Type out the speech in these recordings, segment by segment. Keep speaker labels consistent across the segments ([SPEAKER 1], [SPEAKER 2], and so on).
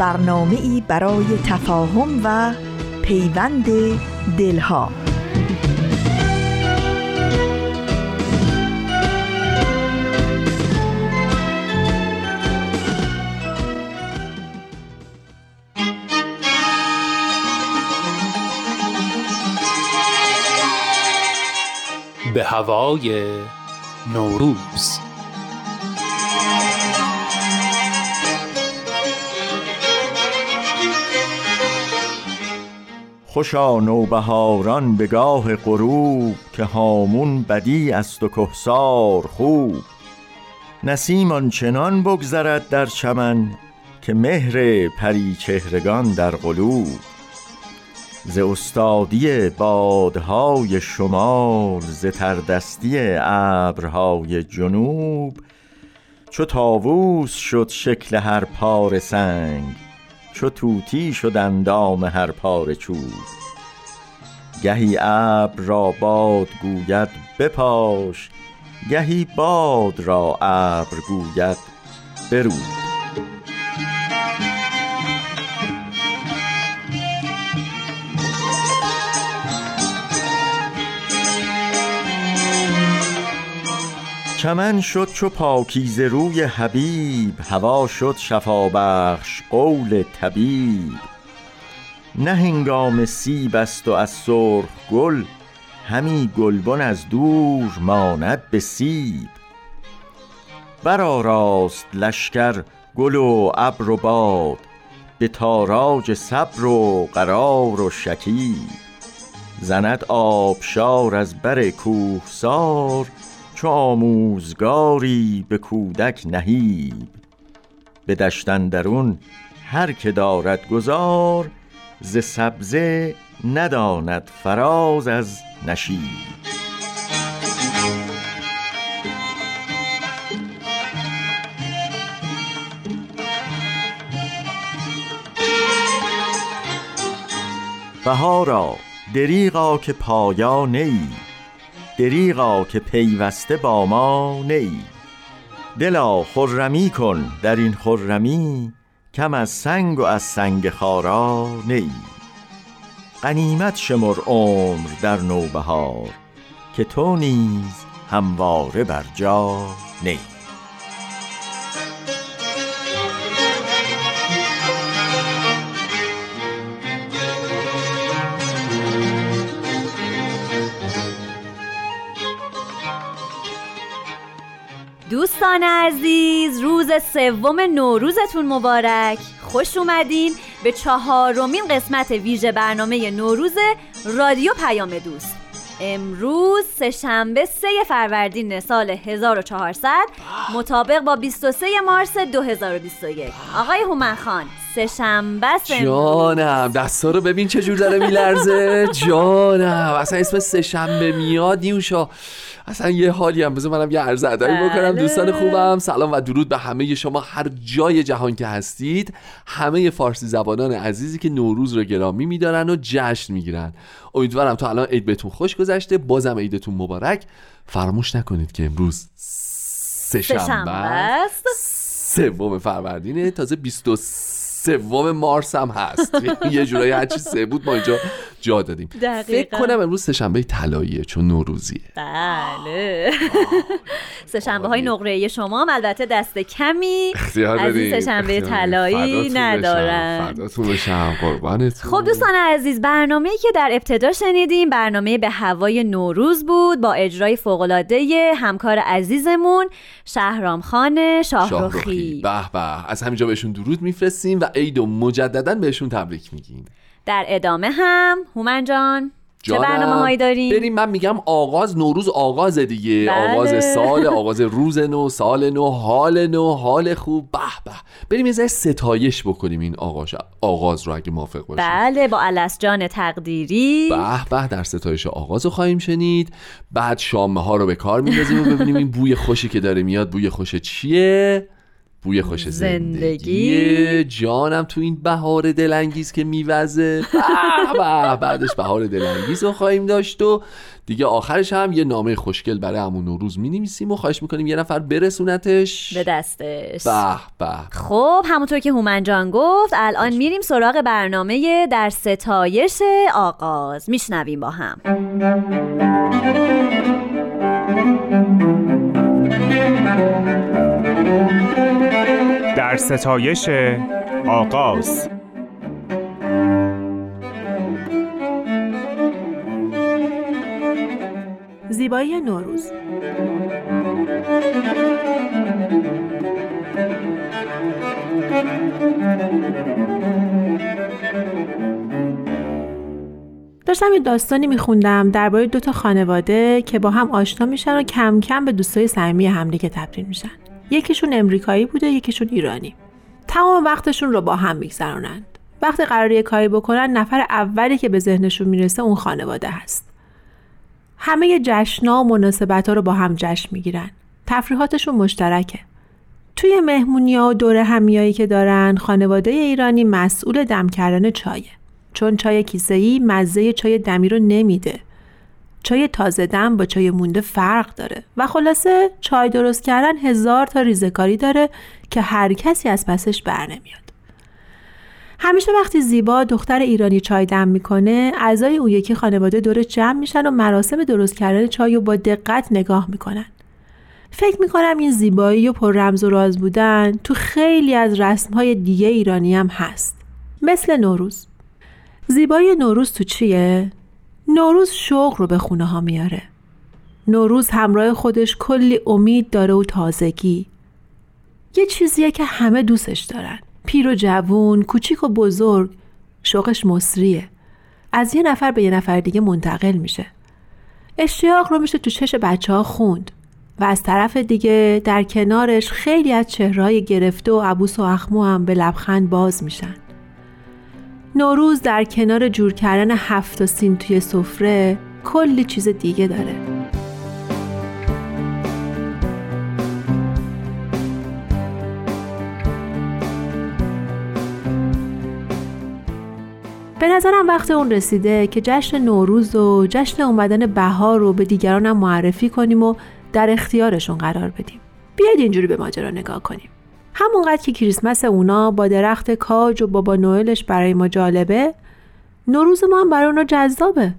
[SPEAKER 1] برنامه ای برای تفاهم و پیوند دلها.
[SPEAKER 2] به هوای نوروز.
[SPEAKER 3] خوشا نوبهاران به گاه غروب که هامون بدی است و کهسار خوب. نسیم آنچنان بگذرد در چمن که مهر پری چهرگان در قلوب. ز استادی بادهای شمال ز تردستی ابرهای جنوب. چو تاووس شد شکل هر پار سنگ چو توتی شد اندام هر پاره چوب گهی ابر را باد گوید بپاش گهی باد را ابر گوید برود چمن شد چو پاکیز روی حبیب هوا شد شفابخش قول طبیب. نه هنگام سیب است و از سرخ گل همی گلبن از دور ماند به سیب. راست لشکر گل و ابر و باد به تاراج صبر و قرار و شکیب. زند آبشار از بر کوهسار چو آموزگاری به کودک نهیب. به دشتن درون هر که دارد گذار ز سبزه نداند فراز از نشیب. بهارا دریغا که پایا نیی دریغا که پیوسته با ما نی. دلا خرمی کن در این خرمی کم از سنگ و از سنگ خارا نی. قنیمت شمر عمر در نوبهار که تو نیز همواره بر جا نی.
[SPEAKER 4] دوستان عزیز روز سوم نوروزتون مبارک. خوش اومدین به چهارمین قسمت ویژه برنامه نوروز رادیو پیام دوست. امروز سهشنبه سه فروردین سال 1400 مطابق با 23 مارس 2021 آقای هومن خان سهشنبه
[SPEAKER 5] جانم دستا رو ببین چه جور داره میلرزه. جانم اصلا اسم سهشنبه میاد نیوشا اصلا یه حالی هم. بذار منم یه عرض بکنم بله. دوستان خوبم سلام و درود به همه شما هر جای جهان که هستید. همه فارسی زبانان عزیزی که نوروز رو گرامی میدارن و جشن می‌گیرن. امیدوارم تا الان عید بهتون خوش گذشته. بازم عیدتون مبارک. فراموش نکنید که امروز سه شنبه است. سوم فروردینه. تازه 23 سوم مارس هم هست. یه جورایی هرچی سه بود ما اینجا جا دادیم. دقیقا. فکر کنم امروز سهشنبه طلاییه چون نوروزیه.
[SPEAKER 4] بله. سهشنبه های نقره شما هم البته دست کمی از این سهشنبه طلایی ندارن
[SPEAKER 5] فرداتون بشم قربانتون.
[SPEAKER 4] خب دوستان عزیز برنامه که در ابتدا شنیدیم برنامه به هوای نوروز بود با اجرای فوقالعاده همکار عزیزمون شهرام خان شاهروخی
[SPEAKER 5] به به از همینجا بهشون درود میفرستیم و عید و مجددا بهشون تبریک میگیم.
[SPEAKER 4] در ادامه هم. هومن جان چه برنامه هایی داریم؟
[SPEAKER 5] بریم من میگم آغاز نوروز آغاز دیگه.
[SPEAKER 4] بله.
[SPEAKER 5] آغاز سال آغاز روز نو سال نو حال نو حال خوب. به به. بریم یه ذره ستایش بکنیم این آغاز آغاز رو اگه موافق باشیم
[SPEAKER 4] بله با الس جان تقدیری.
[SPEAKER 5] به به. در ستایش آغاز رو خواهیم شنید. بعد شامه ها رو به کار میندازیم و ببینیم این بوی خوشی که داره میاد بوی خوش چیه. بوی خوش
[SPEAKER 4] زندگی.
[SPEAKER 5] زندگی. جانم تو این بهار دلانگیز که میوزه. بعدش بهار دلانگیز رو خواهیم داشت و دیگه آخرش هم یه نامه خوشگل برای همون نوروز می‌نویسیم و خواهش می‌کنیم یه نفر برسونتش.
[SPEAKER 4] به دستش.
[SPEAKER 5] به به.
[SPEAKER 4] خب همونطور که هومن جان گفت الان میریم سراغ برنامه در ستایش آغاز. میشنویم با هم.
[SPEAKER 6] در ستایش آغاز.
[SPEAKER 7] زیبایی نوروز. داشتم یه داستانی میخوندم درباره دو تا خانواده که با هم آشنا میشن و کم کم به دوستای صمیمی همدیگه تبدیل میشن. یکیشون امریکایی بوده یکیشون ایرانی. تمام وقتشون رو با هم میگذرونند. وقتی قراره یه کاری بکنن نفر اولی که به ذهنشون می‌رسه اون خانواده هست. همه جشنا و مناسبت ها رو با هم جشن می‌گیرن. تفریحاتشون مشترکه. توی مهمونی و دور همیایی که دارن خانواده ایرانی مسئول دم کردن چایه. چون چای کیسه‌ای مزه چای دمی رو نمیده. چای تازه دم با چای مونده فرق داره. و خلاصه چای درست کردن هزار تا ریزکاری داره که هر کسی از پسش بر نمیاد. همیشه وقتی زیبا دختر ایرانی چای دم می‌کنه اعضای اون یکی خانواده دور جمع میشن و مراسم درست کردن چای رو با دقت نگاه می‌کنن. فکر می‌کنم این زیبایی و پر رمز و راز بودن تو خیلی از رسمهای دیگه ایرانی هم هست. مثل نوروز. زیبایی نوروز تو چیه؟ نوروز شوق رو به خونه ها میاره. نوروز همراه خودش کلی امید داره و تازگی. یه چیزیه که همه دوستش دارن. پیر و جوون، کوچیک و بزرگ. شوقش مصریه. از یه نفر به یه نفر دیگه منتقل میشه. اشتیاق رو میشه تو چش بچه ها خوند و از طرف دیگه در کنارش خیلی از چهرهای گرفته و عبوس و اخمو هم به لبخند باز میشن. نوروز در کنار جور کردن هفت سین توی سفره کلی چیز دیگه داره. به نظرم وقت اون رسیده که جشن نوروز و جشن اومدن بهار رو به دیگرانم معرفی کنیم و در اختیارشون قرار بدیم. بیاید اینجوری به ماجرا نگاه کنیم. همونقدر که کریسمس اونا با درخت کاج و بابا نوئلش برای ما جالبه نوروز ما هم برای اونا جذابه.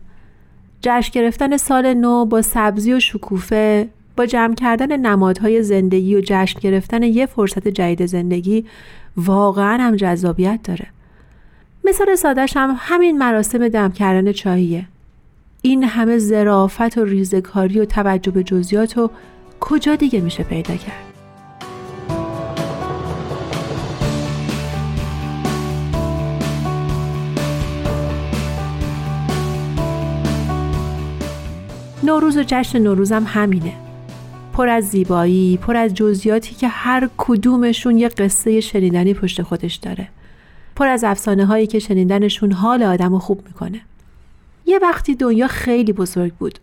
[SPEAKER 7] جشن گرفتن سال نو با سبزی و شکوفه با جمع کردن نمادهای زندگی و جشن گرفتن یه فرصت جدید زندگی واقعا هم جذابیت داره. مثال سادش هم همین مراسم دم کردن چاییه این همه زرافت و ریزکاری و توجه به جزئیات و کجا دیگه میشه پیدا کرد؟ نوروز و جشن نوروز هم همینه. پر از زیبایی پر از جزئیاتی که هر کدومشون یه قصه شنیدنی پشت خودش داره. پر از افسانه هایی که شنیدنشون حال آدم رو خوب می‌کنه. یه وقتی دنیا خیلی بزرگ بود.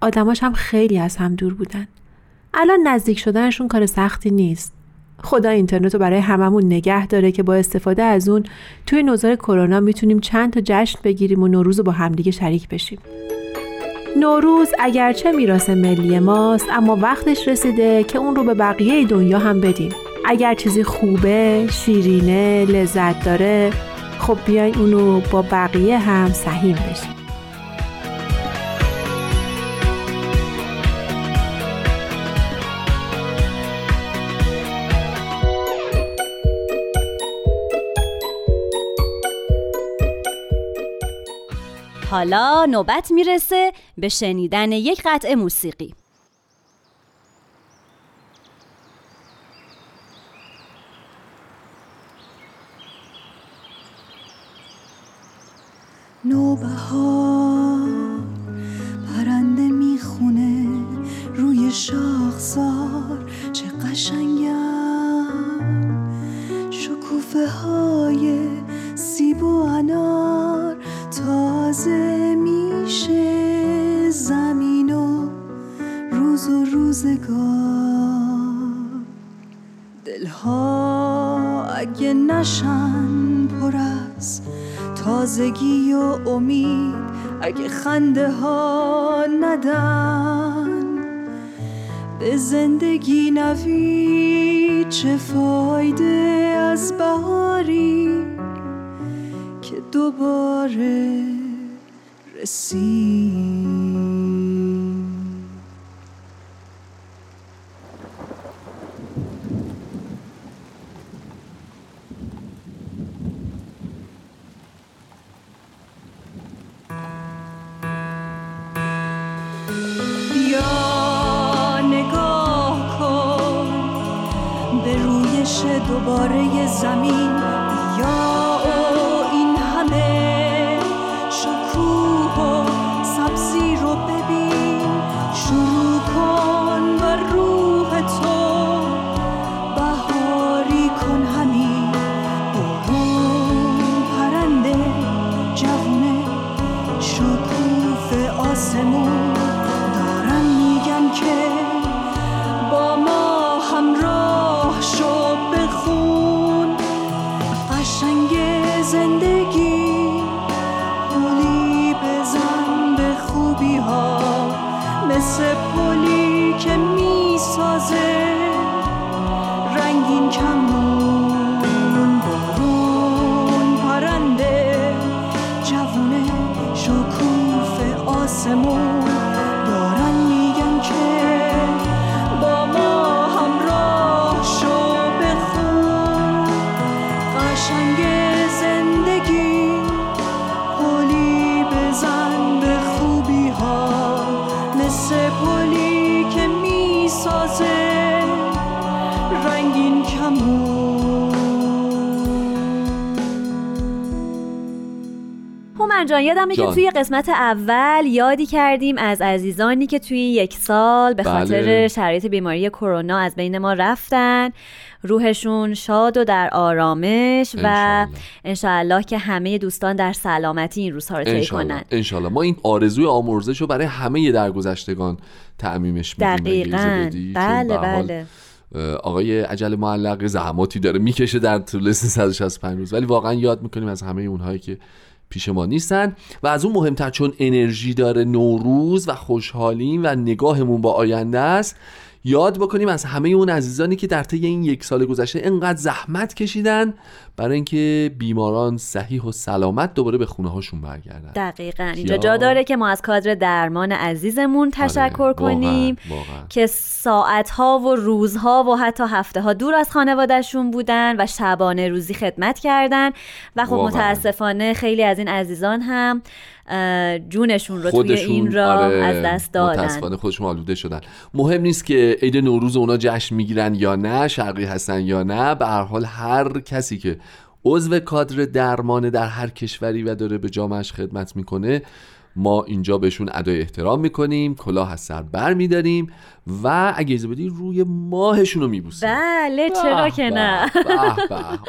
[SPEAKER 7] آدماش هم خیلی از هم دور بودن. الان نزدیک شدنشون کار سختی نیست. خدا اینترنت رو برای هممون نگه داره که با استفاده از اون توی نوزار کرونا می‌تونیم چند تا جشن بگیریم و نوروز رو با همدیگه شریک بشیم. نوروز اگرچه میراث ملی ماست اما وقتش رسیده که اون رو به بقیه دنیا هم بدیم. اگر چیزی خوبه، شیرینه، لذت داره خب بیاین اونو با بقیه هم سهیم بشیم.
[SPEAKER 4] حالا نوبت می‌رسه به شنیدن یک قطعه موسیقی.
[SPEAKER 1] نوبهار
[SPEAKER 8] پرنده می‌خونه روی شاخسار چه قشنگ نشن پر از تازگی و امید. اگه خنده ها ندن به زندگی نوید چه فایده از بهاری که دوباره رسید.
[SPEAKER 4] یادمه که. توی قسمت اول یادی کردیم از عزیزانی که توی یک سال به
[SPEAKER 5] بله.
[SPEAKER 4] خاطر شرایط بیماری کرونا از بین ما رفتن. روحشون شاد و در آرامش و. انشاءالله که همه دوستان در سلامتی این روزها رو طی کنن.
[SPEAKER 5] انشالله. ما این آرزوی آمرزش رو برای همه درگذشتگان تعمیمش میدیم
[SPEAKER 4] دقیقا. بله بله.
[SPEAKER 5] آقای عجل معلق زحماتی داره می‌کشه در طول 365 روز. ولی واقعا یاد می‌کنیم از همه اونهایی که پیش ما نیستن و از اون مهمتر چون انرژی داره نوروز و خوشحالیم و نگاهمون با آینده است یاد بکنیم از همه اون عزیزانی که در طی این یک سال گذشته انقدر زحمت کشیدن برای اینکه بیماران صحیح و سلامت دوباره به خونه هاشون برگردن
[SPEAKER 4] دقیقا اینجا جا داره که ما از کادر درمان عزیزمون تشکر
[SPEAKER 5] آره،
[SPEAKER 4] کنیم
[SPEAKER 5] واقعاً، واقعاً.
[SPEAKER 4] که ساعتها و روزها و حتی هفته ها دور از خانوادهشون بودن و شبانه روزی خدمت کردن و خب
[SPEAKER 5] واقعاً.
[SPEAKER 4] متاسفانه خیلی از این عزیزان هم جونشون رو توی این را
[SPEAKER 5] آره،
[SPEAKER 4] از دست دادن.
[SPEAKER 5] متاسفانه خودشون آلوده شدن. مهم نیست که عید نوروز اونا جشن می‌گیرن یا نه شرقی هستن یا نه به هر حال هر کسی که عضو کادر درمانه در هر کشوری و داره به جامعش خدمت می‌کنه ما اینجا بهشون ادای احترام می‌کنیم کلاه از سر بر میداریم و اگه اجازه بدی روی ماهشون رو میبوسیم
[SPEAKER 4] بله چرا که نه.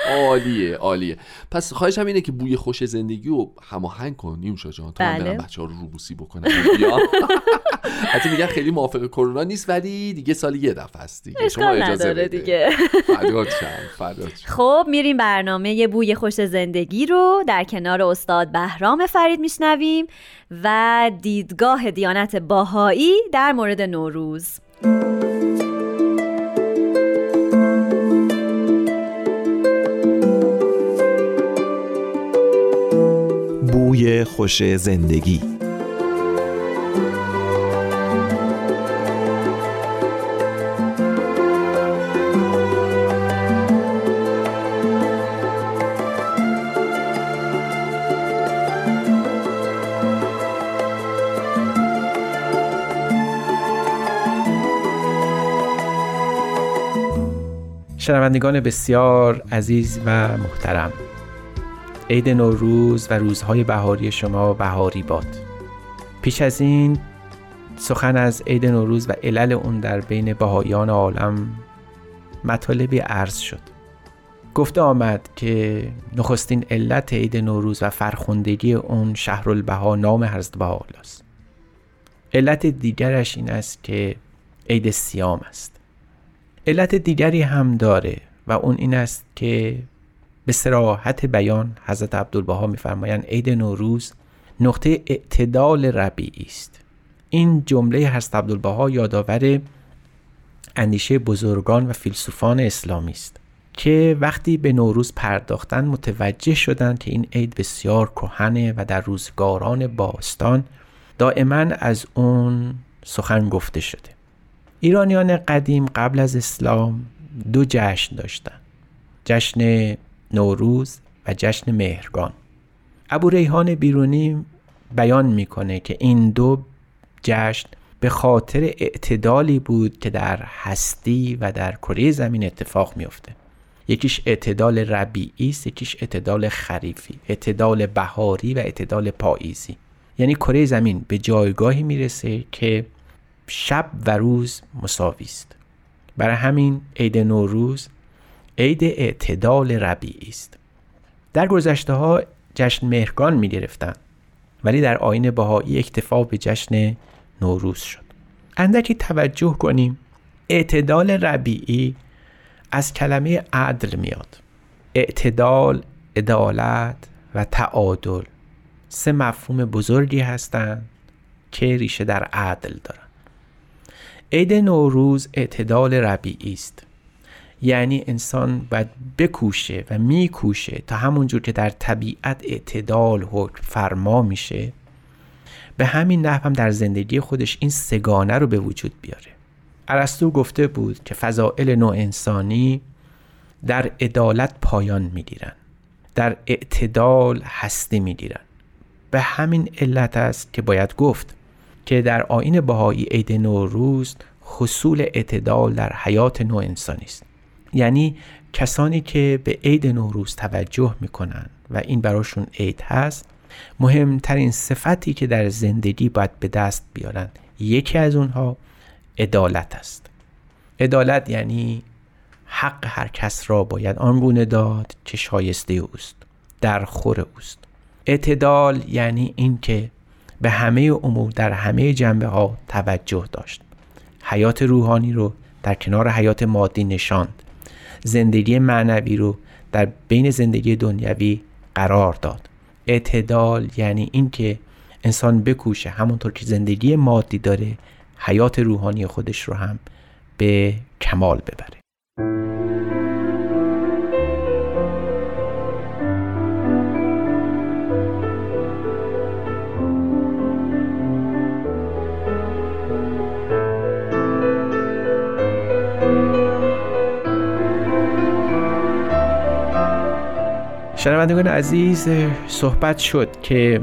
[SPEAKER 5] عالیه عالیه پس خواهشم اینه که بوی خوش زندگی رو هماهنگ کن نیوشا جان تا من
[SPEAKER 4] بله.
[SPEAKER 5] برم بچه ها رو روبوسی بکنم. حتی میگن خیلی موافق کرونا نیست ولی دیگه سالی یه دفعه است دیگه شما اجازه بده.
[SPEAKER 4] دیگه. خب میریم برنامه بوی خوش زندگی رو در کنار استاد بهرام فرید میشنویم و دیدگاه دیانت باهایی در مورد نوروز
[SPEAKER 9] بوی خوش زندگی شنوندگان بسیار عزیز و محترم. عید نوروز و روزهای بهاری شما بهاری باد. پیش از این سخن از عید نوروز و علل اون در بین بهایان عالم مطالبی عرض شد. گفته آمد که نخستین علت عید نوروز و فرخوندگی اون شهرالبها نام حضرت بهاءالله علت دیگرش این است که عید سیام است. علت دیگری هم داره و اون این است که به سراحت بیان حضرت عبدالبها میفرمایند عید نوروز نقطه اعتدال ربیعی است. این جمله حضرت عبدالبها یادآور اندیشه بزرگان و فیلسوفان اسلامی است که وقتی به نوروز پرداختن متوجه شدند که این عید بسیار کهنه و در روزگاران باستان دائما از اون سخن گفته شده. ایرانیان قدیم قبل از اسلام دو جشن داشتن. جشن نوروز و جشن مهرگان. ابو ریحان بیرونی بیان می‌کنه که این دو جشن به خاطر اعتدالی بود که در هستی و در کره زمین اتفاق میفته یکیش اعتدال ربیعی است یکیش اعتدال خریفی اعتدال بهاری و اعتدال پاییزی. یعنی کره زمین به جایگاهی می‌رسه که شب و روز مساوی است. برای همین عید نوروز عید اعتدال ربیعی است. در گذشته ها جشن مهرگان می گرفتن ولی در آین بهایی اکتفا به جشن نوروز شد. اندکی توجه کنیم اعتدال ربیعی از کلمه عدل میاد. اعتدال عدالت و تعادل. سه مفهوم بزرگی هستند که ریشه در عدل دارند عید نوروز اعتدال ربیعی است. یعنی انسان باید بکوشه و میکوشه تا همونجور که در طبیعت اعتدال حکم فرما میشه. به همین نحو هم در زندگی خودش این سگانه رو به وجود بیاره. ارسطو گفته بود که فضائل نوع انسانی در عدالت پایان می‌گیرن. در اعتدال هستی می‌گیرن. به همین علت است که باید گفت که در آین بهایی عید نوروز حصول اعتدال در حیات نوع انسانی است. یعنی کسانی که به عید نوروز توجه می‌کنن و این براشون عید هست مهمترین صفتی که در زندگی باید به دست بیارن یکی از اونها عدالت است. عدالت یعنی حق هر کس را باید آنگونه داد که شایسته اوست در خور اوست. اعتدال یعنی اینکه به همه امور در همه جنبه ها توجه داشت. حیات روحانی رو در کنار حیات مادی نشاند. زندگی معنوی رو در بین زندگی دنیوی قرار داد. اعتدال یعنی اینکه انسان بکوشه همونطور که زندگی مادی داره حیات روحانی خودش رو هم به کمال ببره. شنوندگان عزیز صحبت شد که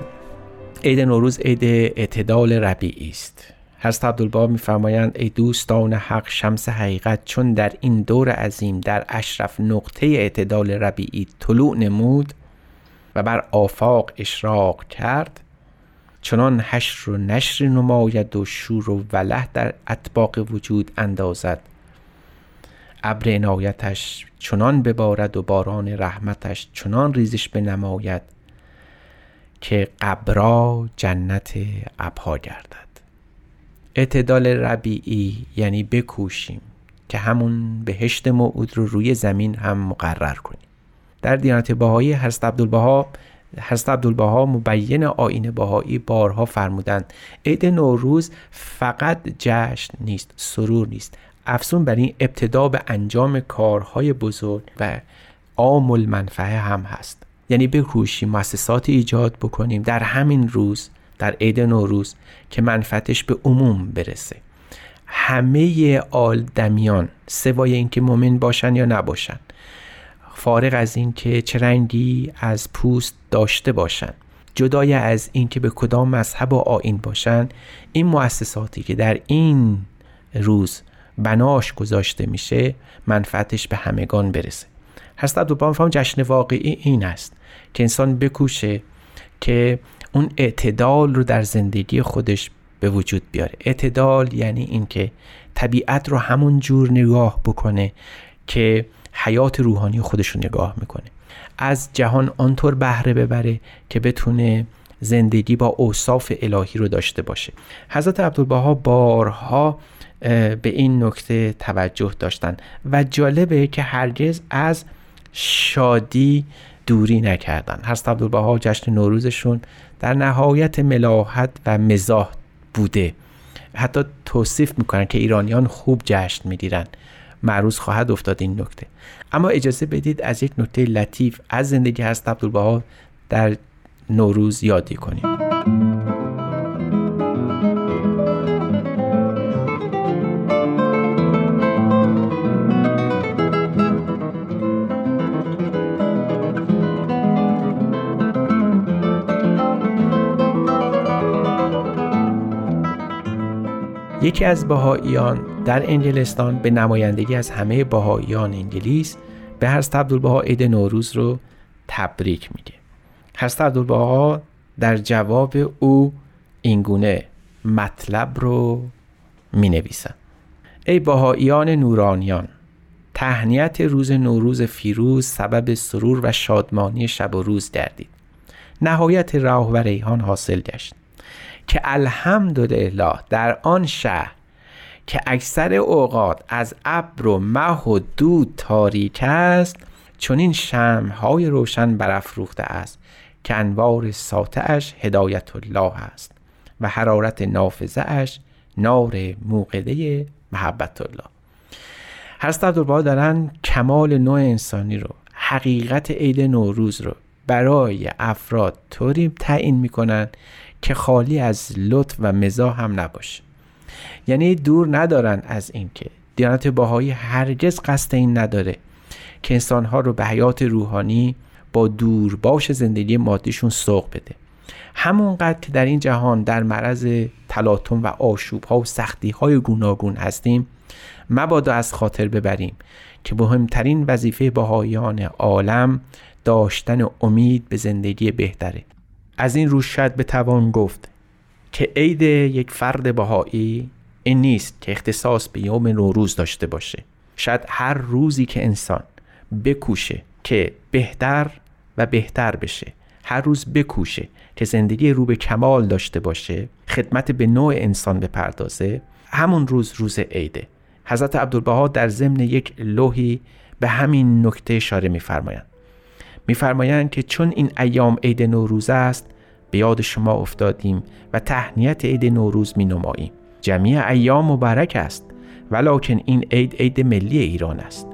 [SPEAKER 9] عید نوروز عید اعتدال ربیعی است. حضرت عبدالبها میفرمایند ای دوستان حق شمس حقیقت چون در این دور عظیم در اشرف نقطه اعتدال ربیعی طلوع نمود و بر آفاق اشراق کرد چنان حشر و نشر نماید و شور و وله در اطباق وجود اندازد ابر عنایتش چنان ببارد و باران رحمتش چنان ریزش بنماید که قبرا جنت ابها گردد. اعتدال ربیعی یعنی بکوشیم که همون بهشت موعود رو روی زمین هم مقرر کنیم. در دیانت بهایی حضرت عبدالبها حضرت عبدالبها مبین آین بهایی بارها فرمودند عید نوروز فقط جشن نیست سرور نیست. افزون بر این ابتدا به انجام کارهای بزرگ و عام المنفعه هم هست. یعنی بکوشیم مؤسسات ایجاد بکنیم در همین روز در عید نوروز که منفعتش به عموم برسه. همه آدمیان سوای اینکه مؤمن باشن یا نباشن فارغ از اینکه چه رنگی از پوست داشته باشن جدای از اینکه به کدام مذهب و آین باشن این مؤسساتی که در این روز بناش گذاشته میشه منفعتش به همگان برسه. هست عبدالبها فهم جشن واقعی این است که انسان بکوشه که اون اعتدال رو در زندگی خودش به وجود بیاره. اعتدال یعنی اینکه طبیعت رو همون جور نگاه بکنه که حیات روحانی خودش رو نگاه می‌کنه. از جهان آنطور بهره ببره که بتونه زندگی با اوصاف الهی رو داشته باشه. حضرت عبدالبها بارها به این نکته توجه داشتن. و جالبه که هرگز از شادی دوری نکردن. حضرت عبدالبها جشن نوروزشون در نهایت ملاحت و مزاح بوده. حتی توصیف می‌کنن که ایرانیان خوب جشن می‌گیرن. معروض خواهد افتاد این نکته. اما اجازه بدید از یک نکته لطیف از زندگی حضرت عبدالبها در نوروز یادی کنیم. یکی از بهاییان در انگلستان به نمایندگی از همه بهاییان انگلیس به حضرت عبدالبها عید نوروز رو تبریک میگه. حضرت عبدالبها در جواب او اینگونه مطلب رو می نویسن ای بهاییان نورانیان تهنیت روز نوروز فیروز سبب سرور و شادمانی شب و روز گردید. نهایت راه و ریحان حاصل گشت. که الحمدلله در آن شهر که اکثر اوقات از ابر و مه و دود تاریک است چون این شمهای روشن برافروخته است که انوار ساطعش هدایت الله است و حرارت نافذه اش نار موقده محبت الله حضرت عبدالبها دارن کمال نوع انسانی رو حقیقت عید نوروز رو برای افراد طوری تعیین می‌کنن که خالی از لطف و مزاح هم نباشه یعنی دور ندارن از اینکه. دیانت باهایی هرگز قصد این نداره که انسانها رو به حیات روحانی با دور باش زندگی مادیشون سوق بده. همونقدر که در این جهان در معرض تلاطم و آشوب ها و سختی های گوناگون هستیم مبادا از خاطر ببریم که مهمترین وظیفه بهاییان عالم داشتن امید به زندگی بهتره. از این رو شاید بتوان گفت که عید یک فرد بهایی این نیست که اختصاص به یوم نوروز داشته باشه. شاید هر روزی که انسان بکوشه که بهتر و بهتر بشه هر روز بکوشه که زندگی رو به کمال داشته باشه خدمت به نوع انسان بپردازه همون روز روز عیده. حضرت عبدالبها در ضمن یک لوحی به همین نکته اشاره میفرمایند. میفرمایند که چون این ایام عید نوروز است به یاد شما افتادیم و تهنیت عید نوروز می نماییم جمیع ایام مبارک است ولکن این عید عید ملی ایران است.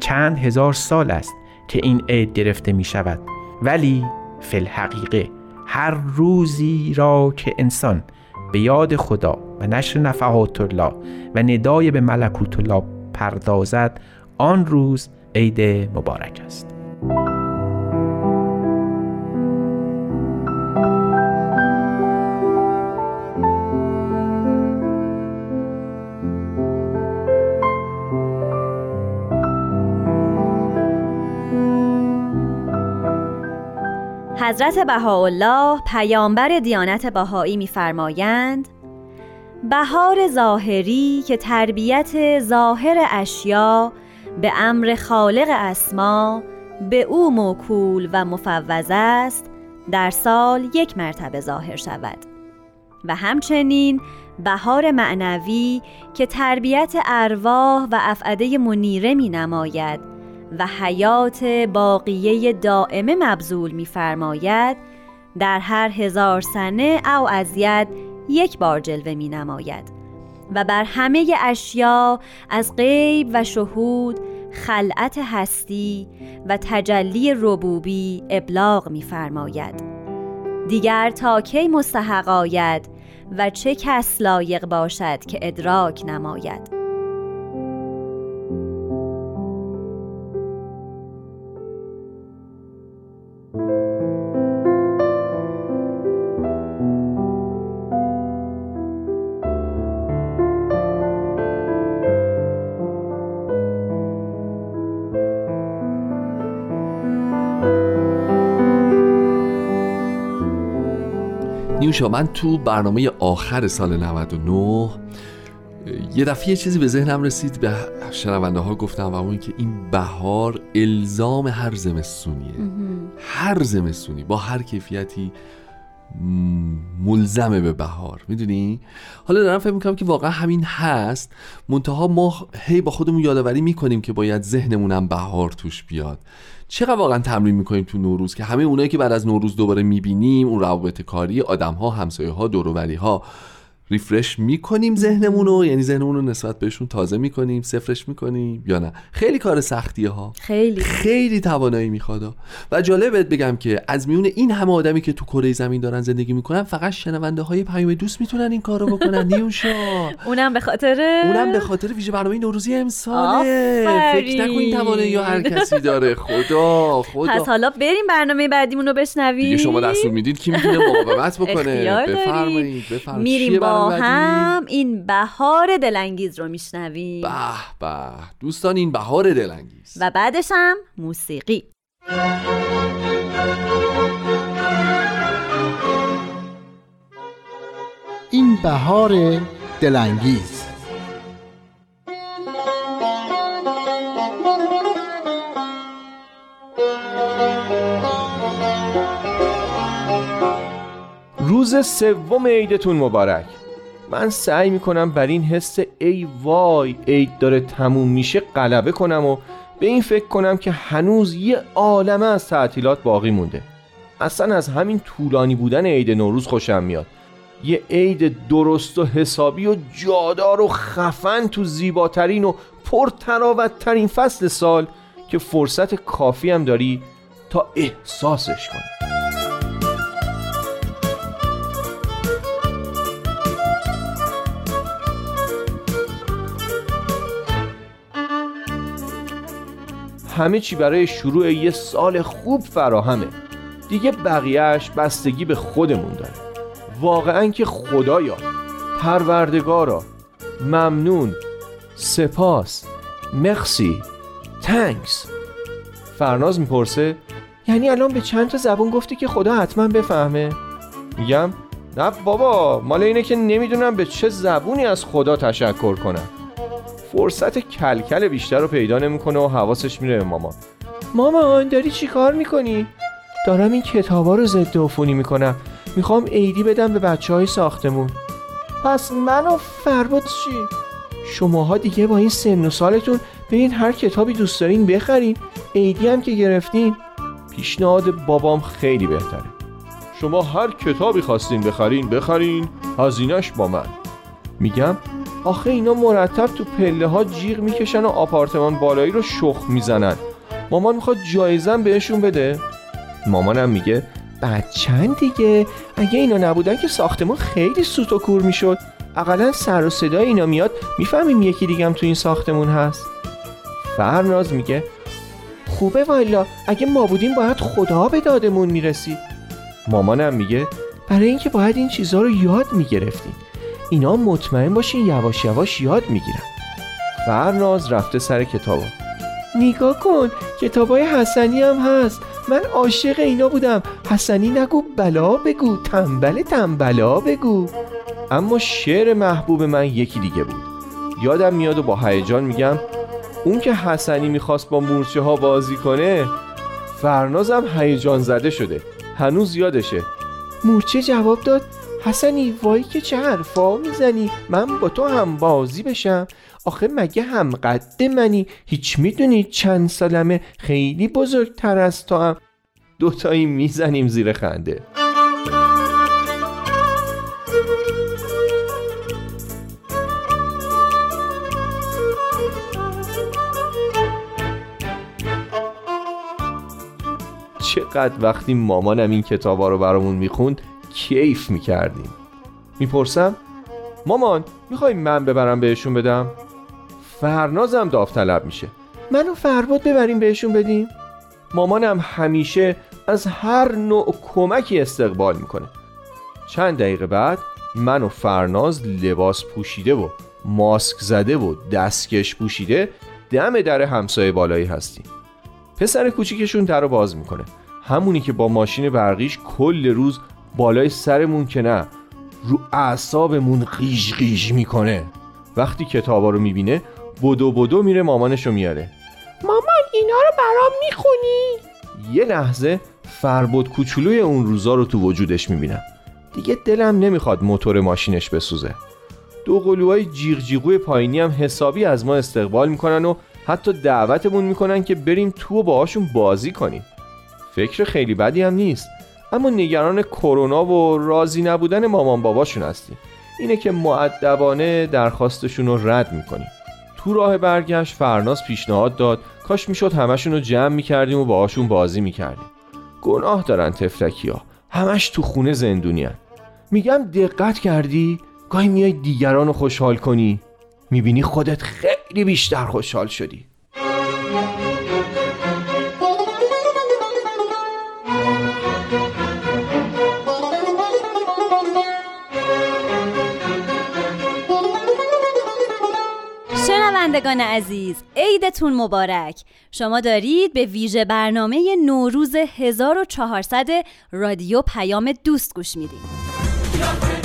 [SPEAKER 9] چند هزار سال است که این عید گرفته می شود ولی فی الحقیقه هر روزی را که انسان به یاد خدا و نشر نفحات الله و ندای به ملکوت الله پردازد آن روز عید مبارک است.
[SPEAKER 4] حضرت بهاءالله پیامبر دیانت بهایی می‌فرمایند بهار ظاهری که تربیت ظاهر اشیا به امر خالق اسما به او موکول و مفوض است در سال یک مرتبه ظاهر شود. و همچنین بهار معنوی که تربیت ارواح و افعده منیره می نماید و حیات باقیه دائمه مبذول می‌فرماید در هر هزار سنه او ازید یک بار جلوه می نماید و بر همه اشیا از غیب و شهود خلعت هستی و تجلی ربوبی ابلاغ می‌فرماید. دیگر تا کی مستحق آید و چه کس لایق باشد که ادراک نماید؟
[SPEAKER 5] نیوشا من تو برنامه آخر سال 99 یه دفعه یه چیزی به ذهنم رسید به شنونده ها گفتم و اون که این بهار الزام هر زمستونیه. هر زمستونی با هر کیفیتی ملزمه به بهار می‌دونی؟ حالا دارم فکر می‌کنم که واقعا همین هست. منتها ما هی با خودمون یادآوری می‌کنیم که باید ذهنمونم بهار توش بیاد. چقدر واقعا تمرین می‌کنیم تو نوروز که همه اونایی که بعد از نوروز دوباره می‌بینیم اون روابط کاری آدم ها همسایه ها دوروبری ها ریفرش می‌کنیم ذهنمون رو؟ یعنی ذهنمون رو نسبت بهشون تازه می‌کنیم سفرش می‌کنیم یا نه؟ خیلی کار سختیه ها
[SPEAKER 4] خیلی.
[SPEAKER 5] خیلی توانایی می‌خواد و جالبت بگم که از میون این همه آدمی که تو کره زمین دارن زندگی می‌کنن فقط شنونده های پیام دوست می‌تونن این کارو بکنن. نیوشا
[SPEAKER 4] اونم به خاطر
[SPEAKER 5] اونم به خاطر ویژه برنامه نوروزی امساله. فکر نکن این توانایی یا هر کسی داره. خدا خدا.
[SPEAKER 4] پس حالا بریم برنامه بعدیمون رو بشنویم.
[SPEAKER 5] دیگه شما دستور می‌دید کی می‌تونه مقاومت بکنه. بفرمایید بفرمایید.
[SPEAKER 4] میریم با هم این بهار دلانگیز رو میشنویم.
[SPEAKER 5] به به. دوستان این بهار دلانگیز.
[SPEAKER 4] و بعدش هم موسیقی.
[SPEAKER 10] این بهار دلانگیز.
[SPEAKER 11] روز سوم عیدتون مبارک. من سعی می‌کنم بر این حس ای وای عید داره تموم میشه غلبه کنم و به این فکر کنم که هنوز یه عالمه از تعطیلات باقی مونده. اصلا از همین طولانی بودن عید نوروز خوشم میاد. یه عید درست و حسابی و جادار و خفن تو زیباترین و پرتراوتترین فصل سال که فرصت کافی هم داری تا احساسش کنی. همه چی برای شروع یه سال خوب فراهمه. دیگه بقیهش بستگی به خودمون داره. واقعا که خدایا پروردگارا ممنون سپاس مخسی تنکس فرناز می‌پرسه یعنی الان به چند تا زبون گفتی که خدا حتما بفهمه؟ میگم نه بابا مال اینه که نمی‌دونم به چه زبونی از خدا تشکر کنم. فرصت کلکل بیشتر رو پیدا نمی‌کنه و حواسش میره به مامان. مامان داری چی کار می‌کنی؟ دارم این کتابا رو ضد عفونی می‌کنم. می‌خوام عیدی بدم به بچه های ساختمون. پس من و فرباد چی؟ شماها دیگه با این سن و سالتون برین هر کتابی دوست دارین بخرین. عیدی هم که گرفتین. پیشنهاد بابام خیلی بهتره. شما هر کتابی خواستین بخرین بخرین. هزینش با من. میگم آخه اینا مرتب تو پله ها جیغ می‌کشن و آپارتمان بالایی رو شخ می‌زنن. مامان می‌خواد جایزم بهشون بده. مامانم میگه بچن دیگه اگه اینا نبودن که ساختمون خیلی سوت و کور می‌شد. اقلا سر و صدای اینا میاد می‌فهمیم یکی دیگم تو این ساختمون هست. فرناز میگه خوبه والا اگه ما بودیم باید خدا به دادمون می‌رسید مامانم میگه برای اینکه باید این چیزها رو یاد می‌گرفتیم. اینا مطمئن باشین یواش یواش یاد می‌گیرن. فرناز رفته سر کتابا. نگاه کن کتابای حسنی هم هست. من عاشق اینا بودم. حسنی نگو بلا بگو. تنبل تنبلا بگو. اما شعر محبوب من یکی دیگه بود. یادم میاد و با هیجان میگم اون که حسنی می‌خواست با مورچه ها بازی کنه فرنازم هیجان زده شده. هنوز یادشه. مورچه جواب داد حسنی وای که چه حرفا می‌زنی؟ من با تو هم بازی بشم. آخه مگه هم قد منی؟ هیچ می‌دونی چند سالمه خیلی بزرگتر از تو هم. دوتایی می‌زنیم زیر خنده. چقدر وقتی مامانم این کتابا رو برامون می‌خوند کیف می‌کردیم. می‌پرسم مامان می‌خوای من ببرم بهشون بدم؟ فرنازم داوطلب میشه. منو فرباد ببریم بهشون بدیم؟ مامانم همیشه از هر نوع کمکی استقبال می‌کنه. چند دقیقه بعد من و فرناز لباس پوشیده و ماسک زده و دستکش پوشیده دم در همسایه بالایی هستیم. پسر کوچیکشون در رو باز می‌کنه. همونی که با ماشین برقیش کل روز بالای سرمون که نه رو اعصابمون قیش قیش می‌کنه. وقتی کتابا رو می‌بینه بدو بدو میره مامانشو میاره.
[SPEAKER 12] مامان اینا رو برام می‌خونی؟
[SPEAKER 11] یه لحظه فربود کوچولوی اون روزا رو تو وجودش می‌بینم دیگه دلم نمی‌خواد موتور ماشینش بسوزه. دو قلوهای جیغ جیغوی پایینی هم حسابی از ما استقبال می‌کنن و حتی دعوتمون می‌کنن که بریم تو و باهاشون بازی کنیم. فکر خیلی بدی هم نیست. اما نگران کرونا و راضی نبودن مامان باباشون هستیم. اینه که معدبانه درخواستشون رو رد می‌کنیم. تو راه برگشت فرناز پیشنهاد داد. کاش می‌شد همشون رو جمع می‌کردیم و باهاشون بازی می‌کردیم. گناه دارن تفلکی ها همش تو خونه زندونی میگم دقت کردی؟ گاهی میای دیگران رو خوشحال کنی. می‌بینی خودت خیلی بیشتر خوشحال شدی.
[SPEAKER 13] شنوندگان عزیز عیدتون مبارک. شما دارید به ویژه برنامه نوروز 1400 رادیو پیام دوست گوش می‌دید.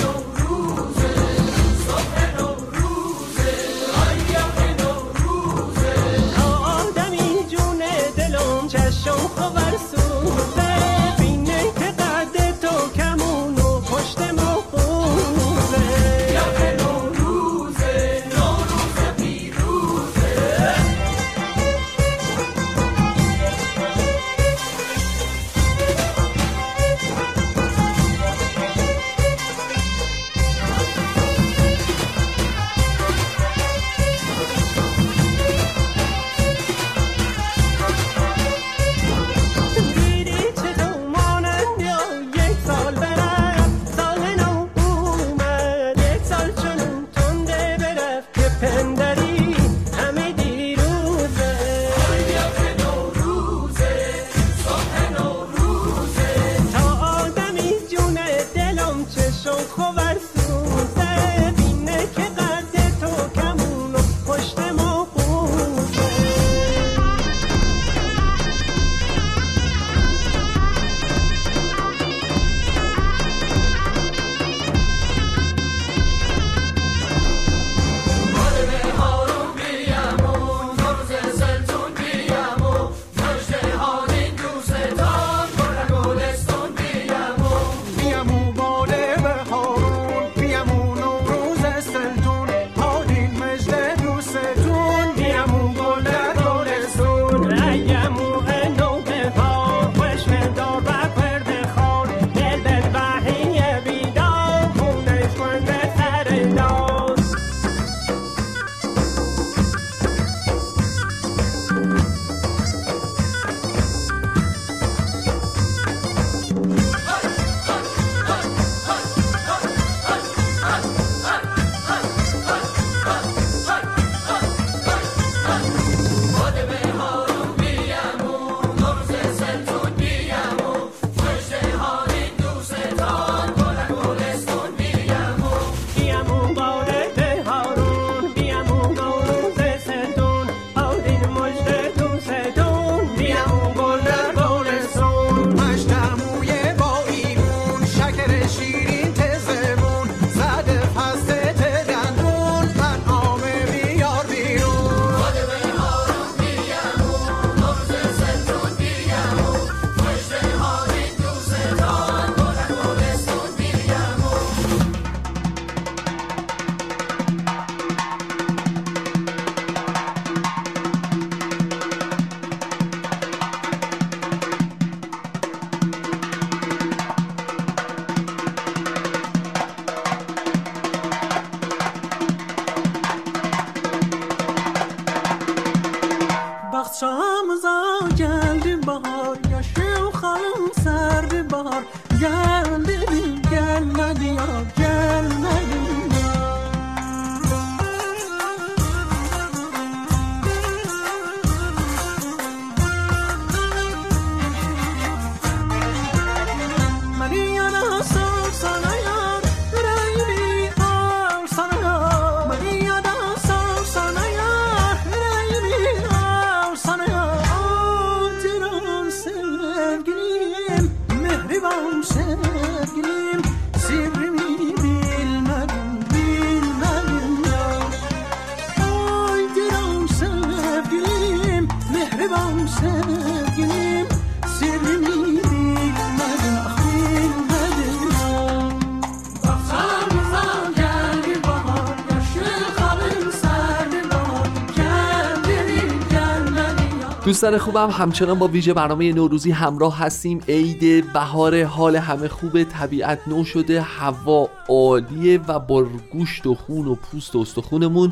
[SPEAKER 5] دوستان خوبم همچنان با ویژه برنامه نوروزی همراه هستیم. عید بهار حال همه خوبه طبیعت نو شده هوا عالیه و با گوشت و خون و پوست و استخونمون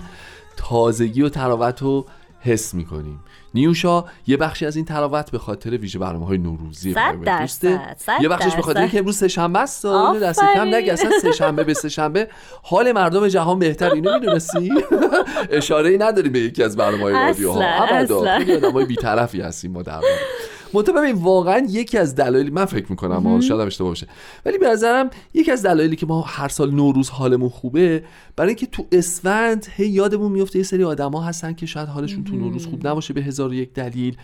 [SPEAKER 5] تازگی و تراوت رو حس می‌کنیم. نیوشا یه بخشی از این تراوت به خاطر ویژه برنامه های نوروزی یه بخشش به خاطر اینکه امروز سهشنبه است دست کم نگه اصلا سهشنبه به سهشنبه حال مردم جهان بهتر اینو می‌دونستی؟ اشاره ای نداری به یکی از برنامه های رادیو ها ابدا خیلی آدمای بی‌طرفی هستیم ما در منتها ببین واقعا یکی از دلایلی من فکر می‌کنم شاید اشتباه باشه. ولی به نظرم یکی از دلایلی که ما هر سال نوروز حالمون خوبه برای اینکه تو اسفند هی یادمون میفته یه سری آدما هستن که شاید حالشون تو نوروز خوب نباشه به هزار یک دلیل.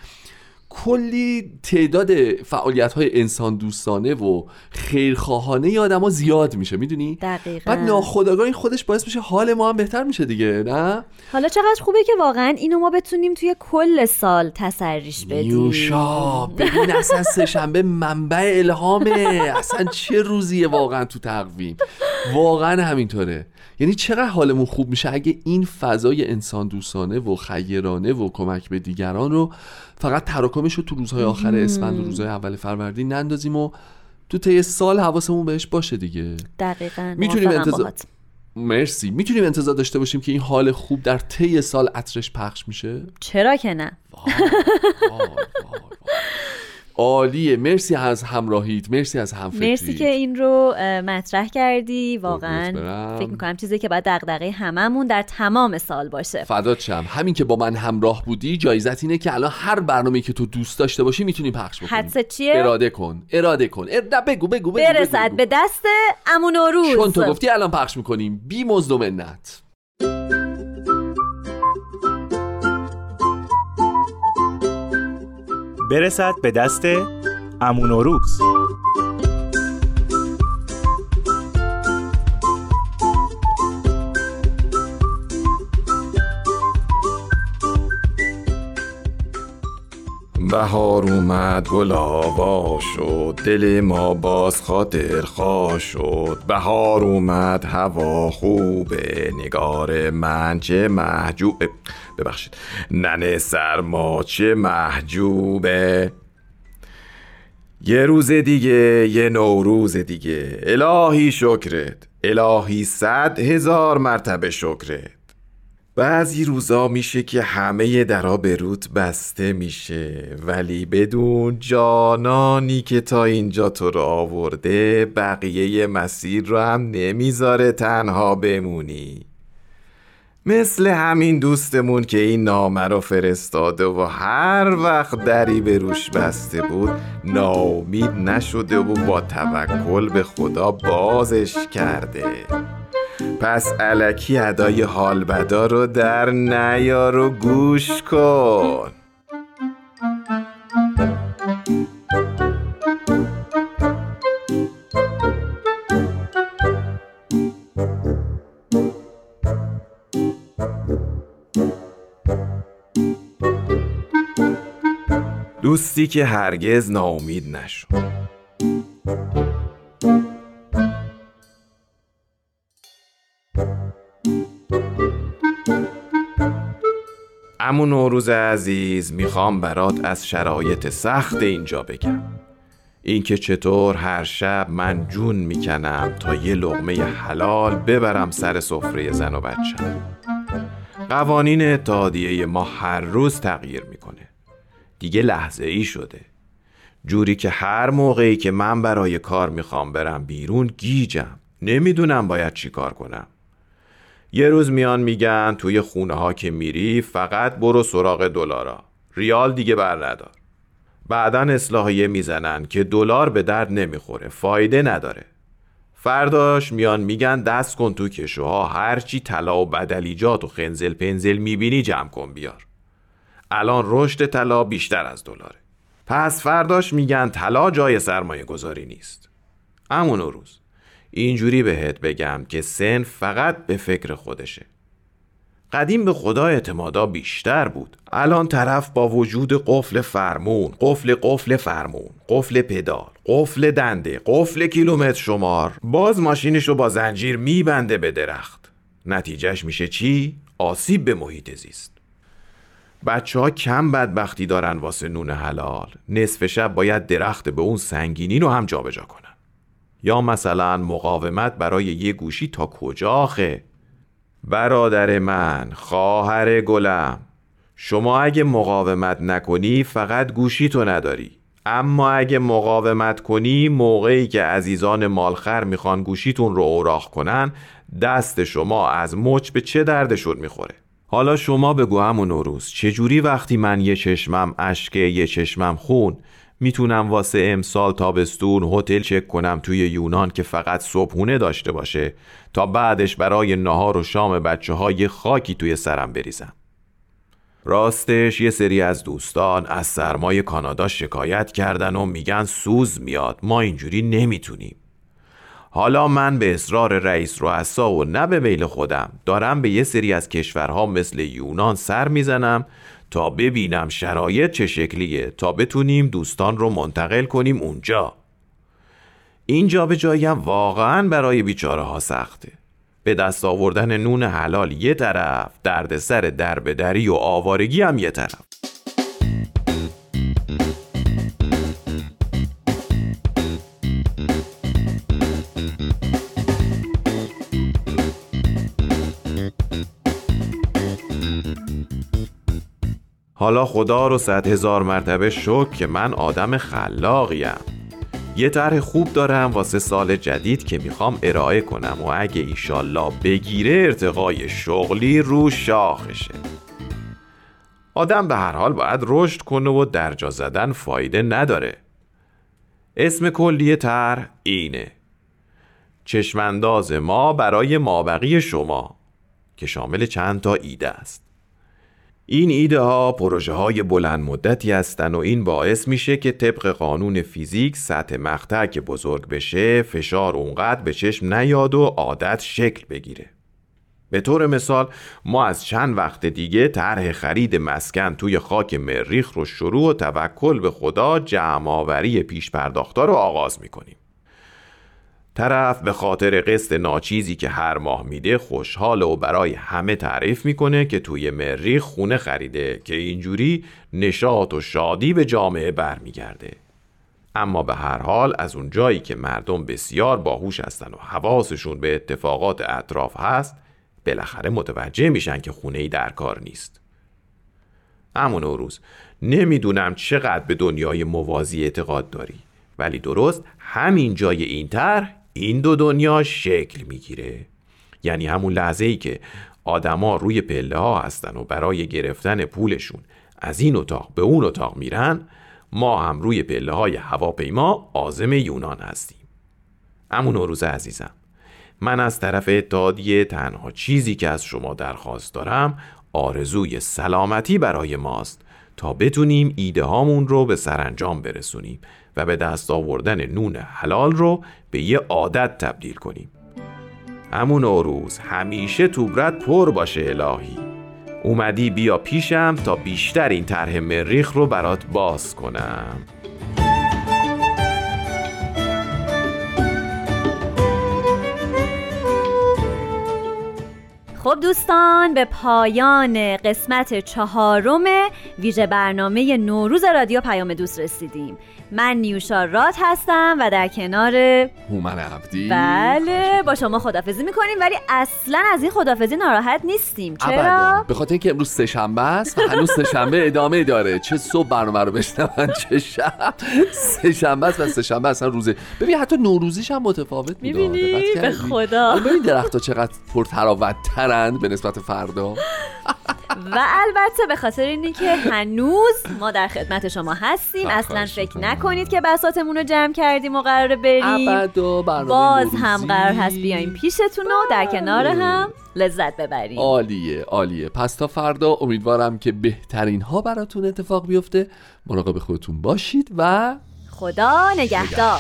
[SPEAKER 5] کلی تعداد فعالیت های انسان دوستانه و خیرخواهانه ی آدم ها زیاد میشه می‌دونی؟
[SPEAKER 4] دقیقا.
[SPEAKER 5] بعد ناخداگاه این خودش باعث میشه حال ما هم بهتر میشه دیگه نه؟
[SPEAKER 4] حالا چقدر خوبه که واقعا اینو ما بتونیم توی کل سال تسریش بدیم.
[SPEAKER 5] یوشا ببین اصلا سهشنبه منبع الهامه. اصلا چه روزیه واقعا تو تقویم. واقعا همینطوره. یعنی چقدر حالمون خوب میشه اگه این فضای انسان دوستانه و خیرانه و کمک به دیگران رو فقط تراکمش رو تو روزهای آخر اسفند و روزهای اول فروردین نندازیم و تو طی سال حواسمون بهش باشه دیگه.
[SPEAKER 4] دقیقا
[SPEAKER 5] می‌تونیم انتظار مرسی. می‌تونیم انتظار داشته باشیم که این حال خوب در طی سال عطرش پخش میشه؟
[SPEAKER 4] چرا که نه.
[SPEAKER 5] عالیه مرسی از همراهیت مرسی از همفکری.
[SPEAKER 4] مرسی که این رو مطرح کردی واقعا. فکر می‌کنم چیزی که باید دغدغه هممون در تمام سال باشه.
[SPEAKER 5] فدات شم. همین که با من همراه بودی جایزت اینه که الان هر برنامه‌ای که تو دوست داشته باشی می‌تونی پخش بکنی.
[SPEAKER 4] حدس چیه؟
[SPEAKER 5] اراده کن اراده کن. ار... بگو بگو بگو
[SPEAKER 4] برسد به دست امون روز
[SPEAKER 5] چون تو گفتی الان پخش می‌کنیم. بی مزد و منت.
[SPEAKER 6] برسد به دست امون و روز
[SPEAKER 14] بهار اومد گل آوا شد دل ما باز خاطر خواه شد. بهار اومد هوا خوبه نگار من چه محجوب ببخشید. ننه سرما چه محجوبه. یه روز دیگه یه نوروز دیگه. الهی شکرت. الهی صد هزار مرتبه شکرت. بعضی روزا میشه که همه درا به روت بسته میشه. ولی بدون جانانی که تا اینجا تو رو آورده بقیه مسیر رو هم نمی‌ذاره تنها بمونی. مثل همین دوستمون که این نامه رو فرستاده و هر وقت دری به روش بسته بود ناامید نشده و با توکل به خدا بازش کرده. پس علکی ادای حال بدا رو در نیار و گوش کن. دوستی که هرگز ناامید نشد. امون نوروز عزیز می‌خوام برات از شرایط سخت اینجا بگم. اینکه چطور هر شب من جون می‌کنم تا یه لغمه حلال ببرم سر سفره زن و بچم. قوانین اتحادیه ما هر روز تغییر می‌کنه. دیگه لحظه ای شده. جوری که هر موقعی که من برای کار می‌خوام برم بیرون گیجم. نمی‌دونم باید چی کار کنم. یه روز میان میگن توی خونه ها که میری فقط برو سراغ دلارا. ریال دیگه بر ندار. بعدا اصلاحیه می‌زنن که دلار به درد نمی‌خوره. فایده نداره. فرداش میان میگن دست کن تو کشوها هرچی طلا و بدلیجات و خنزل پنزل می‌بینی جمع کن بیار. الان رشد طلا بیشتر از دلاره. پس فرداش میگن طلا جای سرمایه گذاری نیست. امون روز. اینجوری بهت بگم که سن فقط به فکر خودشه. قدیم به خدا اعتمادا بیشتر بود. الان طرف با وجود قفل فرمون قفل قفل فرمون قفل پدال قفل دنده قفل کیلومتر شمار باز ماشینش رو با زنجیر میبنده به درخت. نتیجهش میشه چی؟ آسیب به محیط زیست. بچه ها کم بدبختی دارن واسه نون حلال. نصف شب باید درخت به اون سنگینی رو هم جابجا کنن. یا مثلا مقاومت برای یه گوشی تا کجا آخه؟ برادر من خواهر گلم شما اگه مقاومت نکنی فقط گوشی تو نداری. اما اگه مقاومت کنی موقعی که عزیزان مالخر می‌خوان گوشیتون رو اوراق کنن دست شما از مچ به چه دردشون می‌خوره؟ حالا شما بگو همون نوروز چجوری وقتی من یه چشمم اشک یه چشمم خون؟ می‌تونم واسه امسال تابستون هتل چک کنم توی یونان که فقط صبحونه داشته باشه تا بعدش برای نهار و شام بچه های خاکی توی سرم بریزم. راستش یه سری از دوستان از سرمای کانادا شکایت کردن و میگن سوز میاد. ما اینجوری نمی‌تونیم. حالا من به اصرار رئیس رؤسا و نه به میل خودم. دارم به یه سری از کشورها مثل یونان سر می‌زنم تا ببینم شرایط چه شکلیه تا بتونیم دوستان رو منتقل کنیم اونجا. اینجا به جایم واقعا برای بیچاره ها سخته. به دست آوردن نون حلال یه طرف دردسر دربدری و آوارگی هم یه طرف. حالا خدا رو صد هزار مرتبه شکر که من آدم خلاقیم. یه طرح خوب دارم واسه سال جدید که می‌خوام ارائه کنم و اگه ایشالله بگیره ارتقای شغلی رو شاخشه. آدم به هر حال باید رشد کنه و درجا زدن فایده نداره. اسم کلی طرح اینه. چشمانداز ما برای مابقی شما که شامل چند تا ایده است. این ایده ها پروژه های بلند مدتی هستند و این باعث میشه که طبق قانون فیزیک سطح مقطع که بزرگ بشه فشار اونقدر به چشم نیاد و عادت شکل بگیره. به طور مثال ما از چند وقت دیگه طرح خرید مسکن توی خاک مریخ رو شروع و توکل به خدا جمعآوری پیش پرداختا رو آغاز می‌کنیم. طرف به خاطر قسط ناچیزی که هر ماه میده خوشحال و برای همه تعریف می‌کنه که توی مریخ خونه خریده که اینجوری نشاط و شادی به جامعه برمیگرده. اما به هر حال از اون جایی که مردم بسیار باهوش هستن و حواسشون به اتفاقات اطراف هست بالاخره متوجه میشن که خونه ای در کار نیست. امون روز نمی‌دونم چقدر به دنیای موازی اعتقاد داری ولی درست همین جای این طرح این دو دنیا شکل می‌گیره. یعنی همون لحظه ای که آدما روی پله ها هستن و برای گرفتن پولشون از این اتاق به اون اتاق میرن ما هم روی پله های هواپیما آزم یونان هستیم. امون روز عزیزم من از طرف اتحادیه تنها چیزی که از شما درخواست دارم آرزوی سلامتی برای ماست تا بتونیم ایده هامون رو به سرانجام برسونیم. و به دست آوردن نون حلال رو به یه عادت تبدیل کنیم. همون روز همیشه توبرت پر باشه الهی. اومدی بیا پیشم تا بیشتر این طرح مریخ رو برات باز کنم.
[SPEAKER 4] خب دوستان به پایان قسمت چهارم ویژه برنامه نوروز رادیو پیام دوست رسیدیم. من نیوشا رات هستم و در کنار
[SPEAKER 5] هومن عبدی.
[SPEAKER 4] بله با شما خدافزی می‌کنیم ولی اصلا از این خدافزی ناراحت نیستیم. چرا؟
[SPEAKER 5] به خاطر اینکه امروز سه شنبه است و هنوز سه شنبه ادامه داره. چه صبح برنامه رو بشنون چه شب. سه شنبه است و سه شنبه اصلا روزه. ببین حتی نوروزیش هم متفاوت
[SPEAKER 4] می‌بینی؟ به خدا.
[SPEAKER 5] ببین درختها چقدر پرتراوت ترند به نسبت فردا.
[SPEAKER 4] و البته به خاطر اینی که هنوز ما در خدمت شما هستیم اصلا فکر نکنید که بساتمون رو جمع کردیم و قرار بریم. باز هم قرار هست بیایم پیشتون و در کنار هم لذت ببریم.
[SPEAKER 5] عالیه عالیه. پس تا فردا امیدوارم که بهترین ها براتون اتفاق بیفته. مراقب خودتون باشید و
[SPEAKER 4] خدا نگهدار.